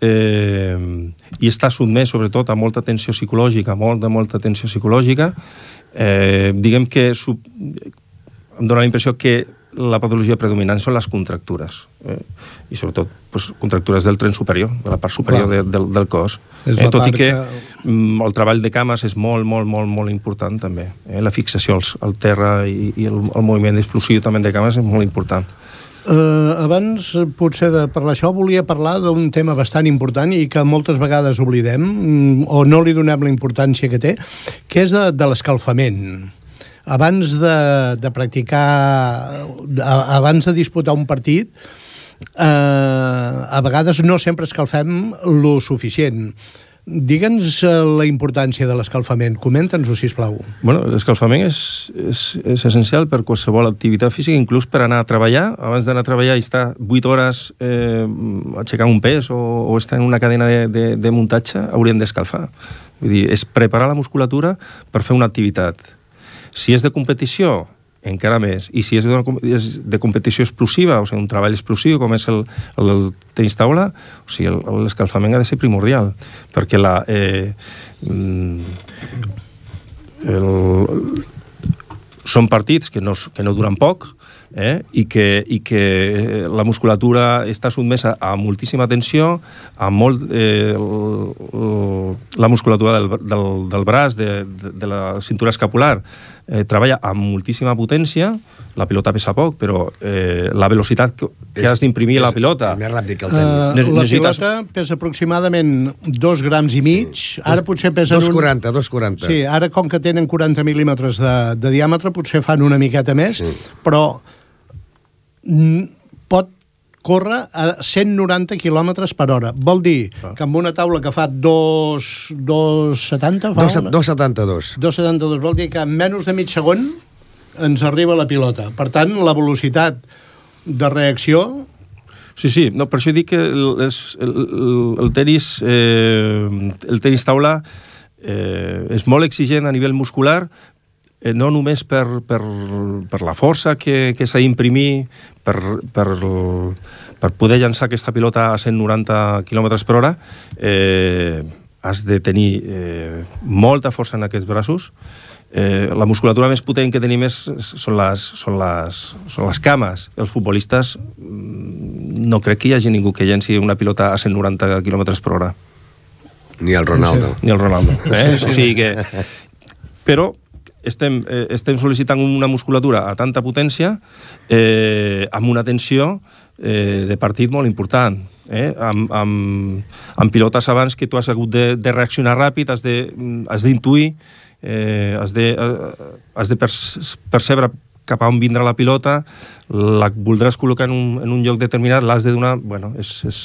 eh, i està sotmès sobretot a molta tensió psicològica, molta, molta tensió psicològica, eh, diguem que sub, em dóna la impressió que la patologia predominant són les contractures eh, i sobretot pues, contractures del tren superior, de la part superior de, del, del cos. Eh, tot i que que- mm, el treball de cames és molt, molt, molt, molt important també. Eh? La fixació al, al terra i, i el, el moviment explosiu també de cames és molt important. Uh, abans, eh, potser de parlar això, volia parlar d'un tema bastant important i que moltes vegades oblidem mm, o no li donem la importància que té, que és de, de l'escalfament. Abans de, de practicar, abans de disputar un partit, eh, a vegades no sempre escalfem lo suficient. Digue'ns eh, la importància de l'escalfament. Comenta'ns-ho, sisplau. Bueno, l'escalfament és, és, és essencial per qualsevol activitat física, inclús per anar a treballar. Abans d'anar a treballar i estar 8 hores eh, aixecant un pes o, o estar en una cadena de, de, de muntatge, hauríem d'escalfar. Vull dir, és preparar la musculatura per fer una activitat. Si és de competició, encara més. I si és de, és de competició explosiva, o sigui, un treball explosiu com és el, el del tenis taula, o sigui, l'escalfament ha de ser primordial, perquè la... Eh, mm, el, són partits que no, que no duren poc, eh? I, que, i que la musculatura està sotmesa a moltíssima tensió, a molt, eh, el, la musculatura del, del, del braç, de, de, de la cintura escapular, eh, treballa amb moltíssima potència, la pilota pesa poc, però eh, la velocitat que, que has d'imprimir la pilota... És més ràpid que el tenis. Uh, la necessites... pilota pesa aproximadament dos grams i mig, sí. ara dos, potser pesen... 2,40, 2,40. Sí, ara com que tenen 40 mil·límetres de, de diàmetre, potser fan una miqueta més, sí. però pot córrer a 190 km per hora. Vol dir ah. que amb una taula que fa 2,70 fa 2,72. 2,72. Vol dir que en menys de mig segon ens arriba la pilota. Per tant, la velocitat de reacció Sí, sí, no, per això dic que el, el, el, tenis eh, el tenis taula eh, és molt exigent a nivell muscular no només per, per, per la força que, que s'ha d'imprimir per, per, per poder llançar aquesta pilota a 190 km per hora, eh, has de tenir eh, molta força en aquests braços, Eh, la musculatura més potent que tenim és, són, les, són, les, són les cames. Els futbolistes mm, no crec que hi hagi ningú que llenci una pilota a 190 km per hora. Ni el Ronaldo. Ni el Ronaldo. Eh? O sigui que... Però estem, eh, estem sol·licitant una musculatura a tanta potència eh, amb una tensió eh, de partit molt important. Eh? Amb, amb, amb pilotes abans que tu has hagut de, de reaccionar ràpid, has d'intuir, eh, has de, eh, has de percebre cap a on vindrà la pilota, la voldràs col·locar en un, en un lloc determinat, l'has de donar... Bueno, és, és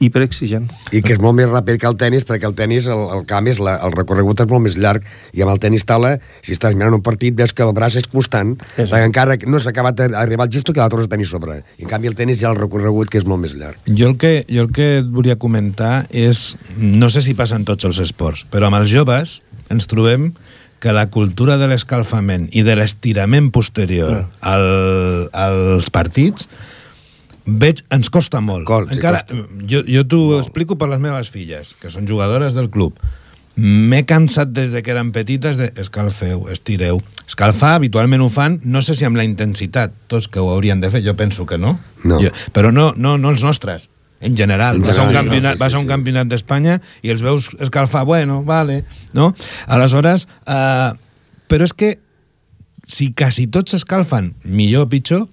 hiperexigent. I que és molt més ràpid que el tennis, perquè el tennis, el, el camp, és la, el recorregut és molt més llarg, i amb el tennis tala, si estàs mirant un partit, veus que el braç és constant, sí. perquè encara no s'ha acabat d'arribar al gesto que la tornes a tenir sobre. I en canvi el tennis ja el recorregut, que és molt més llarg. Jo el que, jo el que et volia comentar és, no sé si passa en tots els esports, però amb els joves ens trobem que la cultura de l'escalfament i de l'estirament posterior al, als partits veig, ens costa molt. Col, Encara, sí, costa. Jo, jo t'ho explico per les meves filles, que són jugadores del club. M'he cansat des de que eren petites de escalfeu, estireu. Escalfar, habitualment ho fan, no sé si amb la intensitat, tots que ho haurien de fer, jo penso que no. no. Jo, però no, no, no els nostres en general. En vas a un campionat, no, sí, vas a un sí. campionat d'Espanya i els veus escalfar, bueno, vale, no? Aleshores, eh, però és que si quasi tots s'escalfen, millor o pitjor,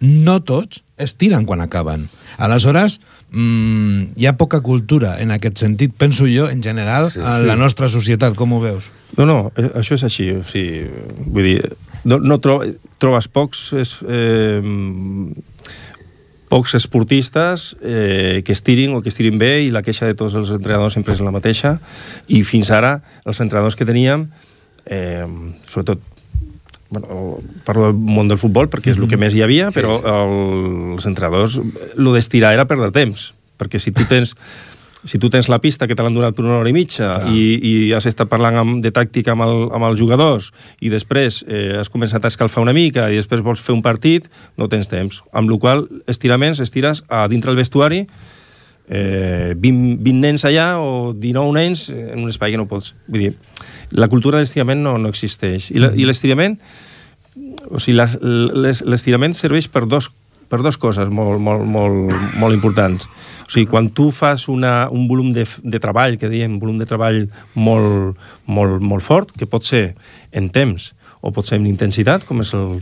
no tots es tiren quan acaben. Aleshores, mmm, hi ha poca cultura en aquest sentit, penso jo, en general, sí, en sí. la nostra societat. Com ho veus? No, no, eh, això és així. O sigui, vull dir, no, no tro trobes pocs... És, eh, pocs esportistes eh, que estirin o que estirin bé i la queixa de tots els entrenadors sempre és la mateixa i fins ara els entrenadors que teníem eh, sobretot bueno, parlo del món del futbol perquè és el que mhm. més hi havia, però sí, sí. El, els entrenadors, el d'estirar era perdre temps, perquè si tu tens si tu tens la pista que te l'han donat per una hora i mitja i, i has estat parlant amb, de tàctica amb, el, amb els jugadors i després eh, has començat a escalfar una mica i després vols fer un partit, no tens temps. Amb la qual estiraments estires a dintre el vestuari eh, 20, 20 nens allà o 19 nens en un espai que no pots... Vull dir, la cultura de l'estirament no, no existeix. I l'estirament o sigui, l'estirament serveix per dos, per dos coses molt, molt, molt, molt importants. O sigui, quan tu fas una, un volum de, de treball, que diem, volum de treball molt, molt, molt fort, que pot ser en temps o pot ser en intensitat, com és el...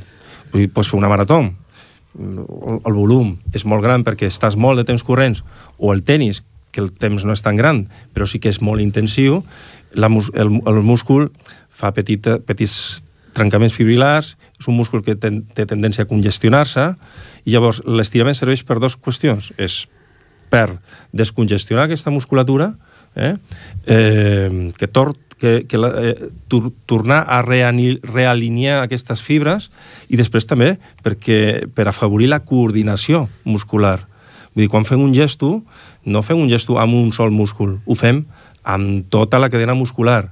Pots fer una marató, el, el volum és molt gran perquè estàs molt de temps corrents, o el tennis, que el temps no és tan gran, però sí que és molt intensiu, la, el, el múscul fa petita, petits trencaments fibrilars, és un múscul que ten, té tendència a congestionar-se, i llavors l'estirament serveix per dues qüestions. És per descongestionar aquesta musculatura, eh? Eh, que, tor que, que la, eh, tor tornar a realinear aquestes fibres i després també perquè, per afavorir la coordinació muscular. Vull dir, quan fem un gesto, no fem un gesto amb un sol múscul, ho fem amb tota la cadena muscular.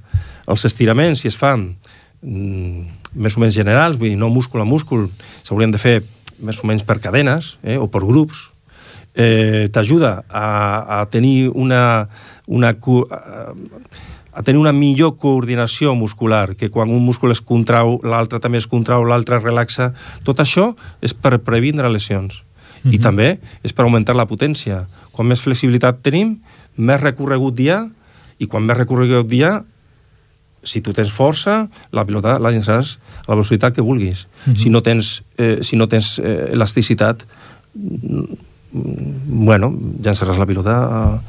Els estiraments, si es fan mm, més o menys generals, vull dir, no múscul a múscul, s'haurien de fer més o menys per cadenes eh, o per grups, eh, t'ajuda a, a tenir una, una, a tenir una millor coordinació muscular, que quan un múscul es contrau, l'altre també es contrau, l'altre es relaxa. Tot això és per previndre lesions. Mm -hmm. I mhm. també és per augmentar la potència. Quan més flexibilitat tenim, més recorregut hi ha, i quan més recorregut hi ha, si tu tens força, la pilota la llançaràs a la velocitat que vulguis. Mm -hmm. Si no tens, eh, si no tens eh, elasticitat, mm, bueno, llançaràs la pilota a,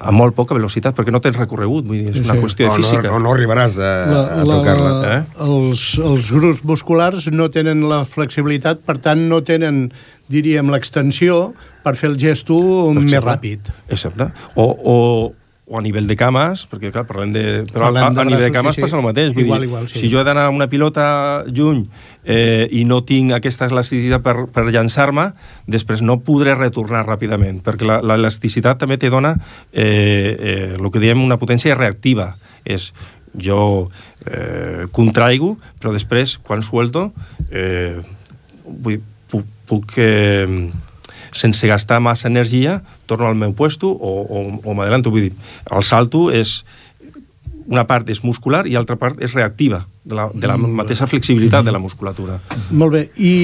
a molt poca velocitat, perquè no tens recorregut, vull dir, és una sí. qüestió no, de física. No, no, no arribaràs a, a tocar-la. Eh? Els, els grups musculars no tenen la flexibilitat, per tant no tenen, diríem, l'extensió per fer el gesto més ràpid. Exacte. O, o, o a nivell de cames, perquè clar, parlem de... Però parlem a, a, a nivell de cames sí, sí. passa el mateix. Vull igual, dir, igual, sí. Si jo he d'anar una pilota lluny eh, i no tinc aquesta elasticitat per, per llançar-me, després no podré retornar ràpidament, perquè l'elasticitat també te dona eh, eh, el que diem una potència reactiva. És jo eh, contraigo, però després, quan suelto, eh, vull, puc, eh, sense gastar massa energia, torno al meu puesto o, o, o m'adelanto. Vull dir, el salto és una part és muscular i l'altra part és reactiva, de la, de la mateixa flexibilitat de la musculatura. Molt bé. I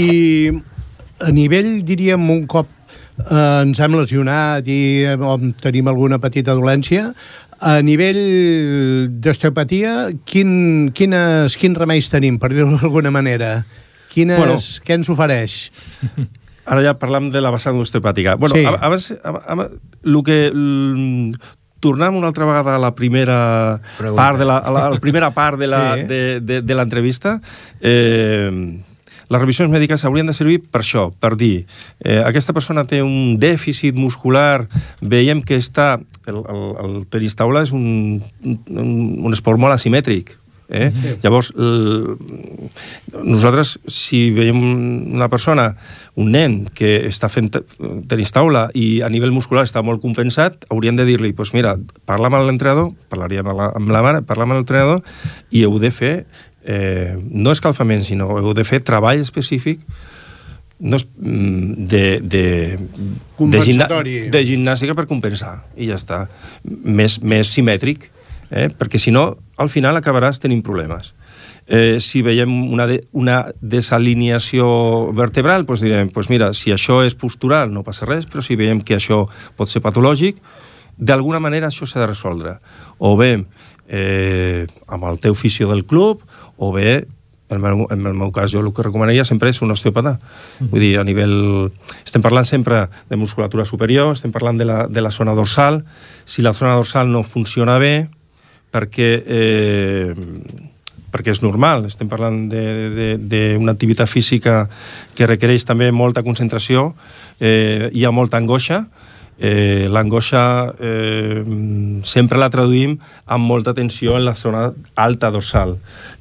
a nivell, diríem, un cop eh, ens hem lesionat i eh, tenim alguna petita dolència, a nivell d'osteopatia, quin, quines, quins remeis tenim, per dir-ho d'alguna manera? Quines, bueno, què ens ofereix? (laughs) Ara ja parlam de la vessant osteopàtica. Bueno, sí. abans, abans, el que tornem una altra vegada a la primera Pregunta. part de la, a la, a la primera part de la, sí. de, de, de l'entrevista. Eh, les revisions mèdiques haurien de servir per això, per dir, eh, aquesta persona té un dèficit muscular, veiem que està... El, el, el tenis taula és un, un, un esport molt asimètric, Eh? Sí. Llavors, nosaltres, si veiem una persona, un nen que està fent tenis taula i a nivell muscular està molt compensat, hauríem de dir-li, pues mira, parla amb l'entrenador, parlaríem amb la, amb la mare, parla amb l'entrenador i heu de fer, eh, no escalfament, sinó heu de fer treball específic no és, mm, de, de, de, gimna, de gimnàstica per compensar, i ja està. Més, més simètric eh? perquè si no, al final acabaràs tenint problemes. Eh, si veiem una, de, una desalineació vertebral, doncs direm, doncs mira, si això és postural no passa res, però si veiem que això pot ser patològic, d'alguna manera això s'ha de resoldre. O bé eh, amb el teu fisio del club, o bé en el, meu, en el meu cas, jo el que recomanaria sempre és un osteòpata. Mm. Vull dir, a nivell... Estem parlant sempre de musculatura superior, estem parlant de la, de la zona dorsal. Si la zona dorsal no funciona bé, perquè, eh, perquè és normal, estem parlant d'una activitat física que requereix també molta concentració, eh, hi ha molta angoixa, eh, l'angoixa eh, sempre la traduïm amb molta tensió en la zona alta dorsal,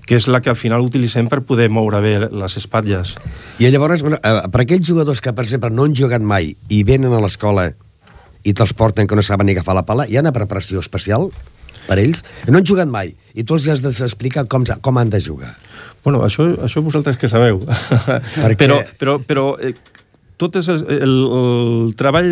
que és la que al final utilitzem per poder moure bé les espatlles. I llavors, eh, per aquells jugadors que, per exemple, no han jugat mai i venen a l'escola i te'ls porten que no saben ni agafar la pala, hi ha una preparació especial? Per ells, no han jugat mai, i tu els has d'explicar com, com han de jugar. Bueno, això, això vosaltres que sabeu. Perquè... (laughs) Però, però, però eh, tot és el, el, el treball,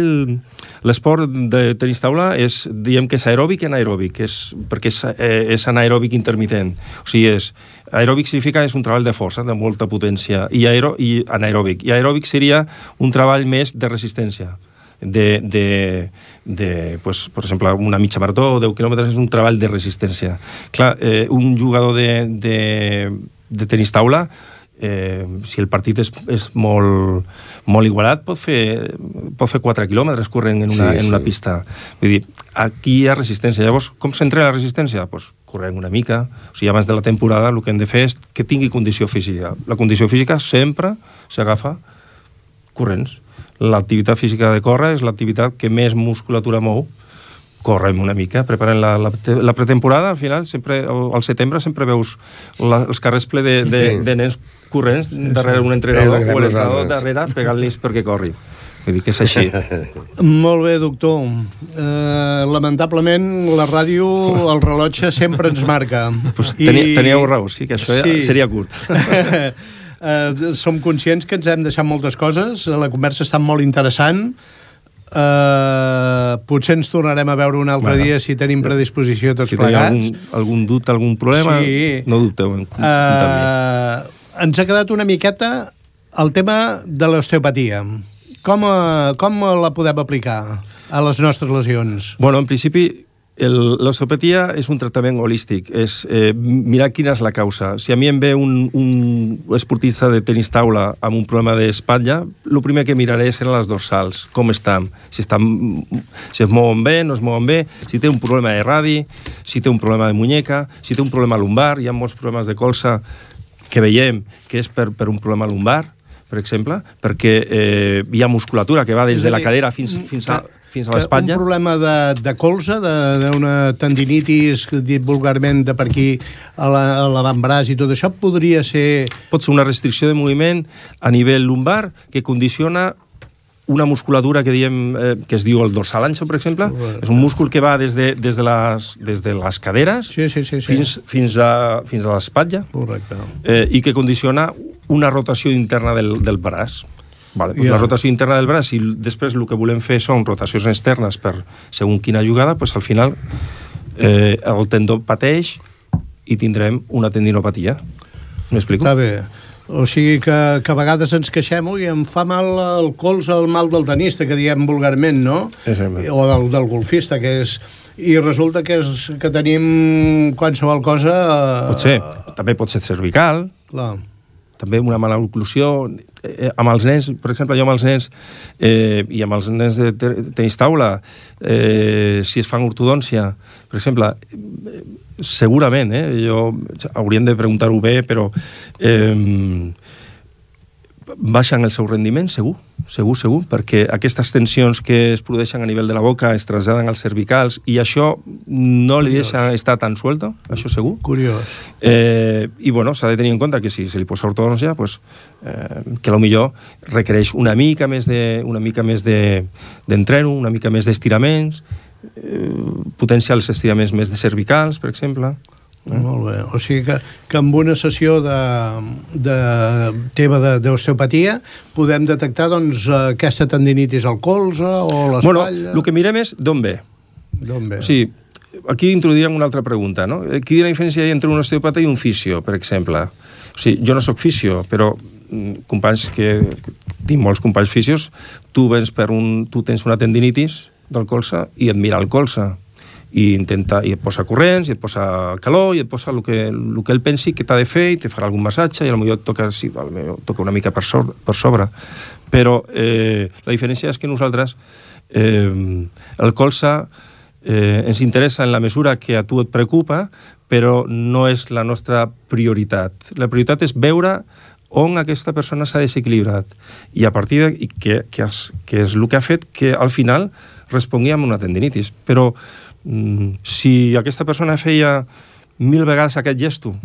l'esport de tenis taula és, diem que és aeròbic i anaeròbic, és, perquè és, eh, és anaeròbic intermitent. O sigui, és, aeròbic significa és un treball de força, de molta potència, i, aero, i anaeròbic. I aeròbic seria un treball més de resistència de, de, de pues, per exemple, una mitja marató o 10 quilòmetres és un treball de resistència. Clar, eh, un jugador de, de, de tenis taula eh, si el partit és, és molt, molt igualat, pot fer, pot fer 4 quilòmetres corrent en una, Sí, en una sí. pista. Vull dir, aquí hi ha resistència. Llavors, com s'entrena la resistència? Pues, corrent una mica. O sigui, abans de la temporada el que hem de fer és que tingui condició física. La condició física sempre s'agafa corrents. L'activitat física de córrer és l'activitat que més musculatura mou. Correm una mica, preparem la, la, la pretemporada, al final, sempre, al, al setembre, sempre veus la, els carrers ple de, de, Sí. de nens corrents darrere un entrenador o l'entrenador darrere pegant-los perquè corri. Vull dir que és així. (laughs) Molt bé, doctor. Eh, lamentablement, la ràdio, el rellotge sempre ens marca. Pues teni, teníeu raó, sí, que això sí. seria curt. (laughs) eh, som conscients que ens hem deixat moltes coses, la conversa està molt interessant, eh, potser ens tornarem a veure un altre Bueno. dia si tenim predisposició tots si plegats. algun, algun dubte, algun problema, Sí. no dubteu en. Uh, ens ha quedat una miqueta el tema de l'osteopatia. Com, uh, com la podem aplicar a les nostres lesions? Bueno, en principi, l'osteopatia és un tractament holístic, és eh, mirar quina és la causa. Si a mi em ve un, un esportista de tenis taula amb un problema d'espatlla, el primer que miraré seran les dorsals, com estan, si, estan, si es mouen bé, no es mouen bé, si té un problema de radi, si té un problema de muñeca, si té un problema lumbar, hi ha molts problemes de colze que veiem que és per, per un problema lumbar, per exemple, perquè eh, hi ha musculatura que va des de la cadera fins, fins, a, fins a l'espatlla. Un problema de, de colze, de- d'una tendinitis, dit vulgarment, de per aquí a la- a l'avantbraç i tot això, podria ser... pot ser una restricció de moviment a nivell lumbar que condiciona una musculatura que diem eh, que es diu el dorsal ancho, per exemple, és un múscul que va des de, des de, les, des de les caderes Sí, sí, sí. sí. fins, fins, a, fins a l'espatlla eh, i que condiciona una rotació interna del, del braç. Vale, doncs Ja. La rotació interna del braç i després el que volem fer són rotacions externes per segons quina jugada, doncs al final eh, el tendó pateix i tindrem una tendinopatia. M'explico? Està bé. O sigui que, que a vegades ens queixem, ui, em fa mal el colze, el mal del tenista, que diem vulgarment, no? Exacte. O del, del golfista, que és... I resulta que, és, que tenim qualsevol cosa... eh, Pot ser, també pot ser cervical, Clar. També una mala oclusió. Eh, amb els nens, per exemple, jo amb els nens eh, i amb els nens de te- tenis taula, eh, si es fan ortodòncia, per exemple, eh, segurament, eh, jo hauríem de preguntar-ho bé, però eh, baixen el seu rendiment, segur, segur, segur, perquè aquestes tensions que es produeixen a nivell de la boca es traslladen als cervicals i això no li deixa estar tan suelto, això segur. Curiós. Eh, I bueno, s'ha de tenir en compte que si se li posa ortodòncia, pues, eh, que millor requereix una mica més de, una mica més de- d'entreno, una mica més d'estiraments, eh, potenciar els estiraments més de cervicals, per exemple. Eh? Molt bé. O sigui que, que amb una sessió de, de teva de- d'osteopatia podem detectar doncs, aquesta tendinitis al colze o a Bueno, l'espatlla... el que mirem és d'on ve. D'on ve? O sigui, aquí introduiríem una altra pregunta, no? Eh, Quina diferència hi ha entre un osteopata i un fisio, per exemple? O sigui, jo no sóc fisio, però mm, companys que... Tinc molts companys fisios, tu vens per un... Tu tens una tendinitis del colze i et mira el colze i intenta, i et posa corrents, i et posa calor, i et posa el que, el que ell pensi que t'ha de fer, i te farà algun massatge, i potser et toca, sí, potser toca una mica per, so, per sobre. Però eh, la diferència és que nosaltres eh, el colze eh, ens interessa en la mesura que a tu et preocupa, però no és la nostra prioritat. La prioritat és veure on aquesta persona s'ha desequilibrat i a partir de, que, que, has, que és el que ha fet que al final respongui amb una tendinitis. Però si aquesta persona feia mil vegades aquest gesto,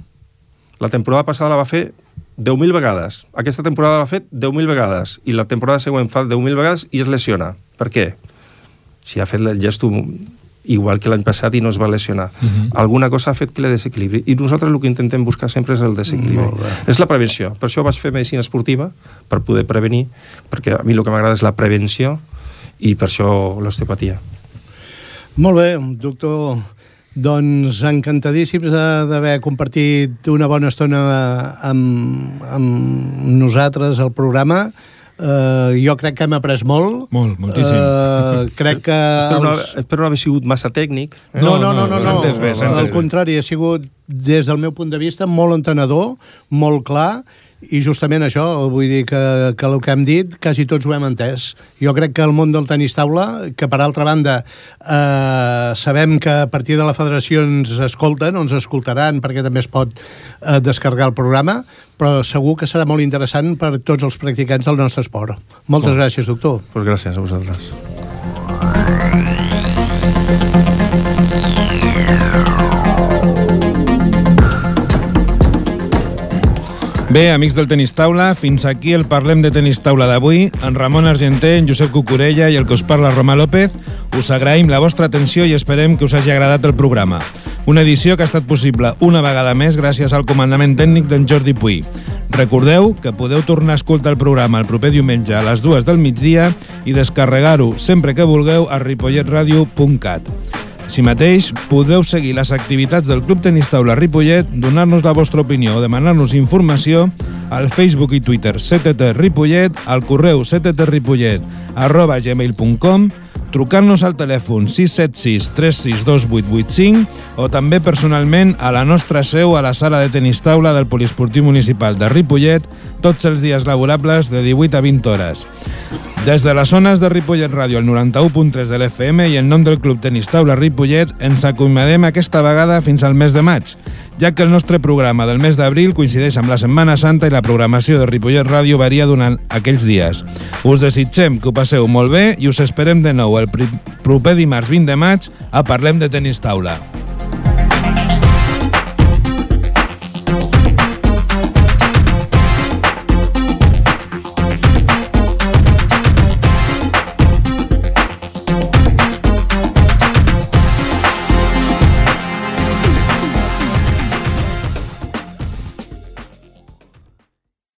la temporada passada la va fer 10.000 vegades, aquesta temporada l'ha fet 10.000 vegades i la temporada següent fa 10.000 vegades i es lesiona. Per què? Si ha fet el gesto igual que l'any passat i no es va lesionar. Uh -huh. Alguna cosa ha fet que le desequilibri. I nosaltres el que intentem buscar sempre és el desequilibri. És la prevenció. Per això vaig fer medicina esportiva, per poder prevenir, perquè a mi el que m'agrada és la prevenció i per això l'osteopatia. Molt bé, doctor. Doncs encantadíssims d'haver compartit una bona estona amb, amb nosaltres al programa. Uh, jo crec que hem après molt. Molt, moltíssim. Uh, crec que... (laughs) Espero no, els- espero no haver sigut massa tècnic. No, no, no, no, s'ha no. entès bé, Al contrari, ha sigut, des del meu punt de vista, molt entenedor, molt clar, i justament això, vull dir que, que el que hem dit quasi tots ho hem entès. Jo crec que el món del tenis taula, que per altra banda eh, sabem que a partir de la federació ens escolten, o ens escoltaran perquè també es pot eh, descarregar el programa, però segur que serà molt interessant per tots els practicants del nostre esport. Moltes bon. gràcies, doctor. Pues gràcies a vosaltres. Bé, amics del tenis taula, fins aquí el Parlem de tenis taula d'avui. En Ramon Argenter, en Josep Cucurella i el que us parla Roma López, us agraïm la vostra atenció i esperem que us hagi agradat el programa. Una edició que ha estat possible una vegada més gràcies al comandament tècnic d'en Jordi Puy. Recordeu que podeu tornar a escoltar el programa el proper diumenge a les dues del migdia i descarregar-ho sempre que vulgueu a ripolletradio.cat. Si mateix, podeu seguir les activitats del Club Tenis Taula Ripollet, donar-nos la vostra opinió o demanar-nos informació al Facebook i Twitter CTT Ripollet, al correu cttripollet arroba gmail.com trucar-nos al telèfon 676 362 885 o també personalment a la nostra seu a la sala de tenis taula del Poliesportiu Municipal de Ripollet tots els dies laborables de 18 a 20 hores. Des de les zones de Ripollet Ràdio al 91.3 de l'FM i en nom del Club Tenis Taula Ripollet ens acomiadem aquesta vegada fins al mes de maig, ja que el nostre programa del mes d'abril coincideix amb la Setmana Santa i la programació de Ripollet Ràdio varia durant aquells dies. Us desitgem que ho passeu molt bé i us esperem de nou el proper dimarts 20 de maig a Parlem de Tenis Taula.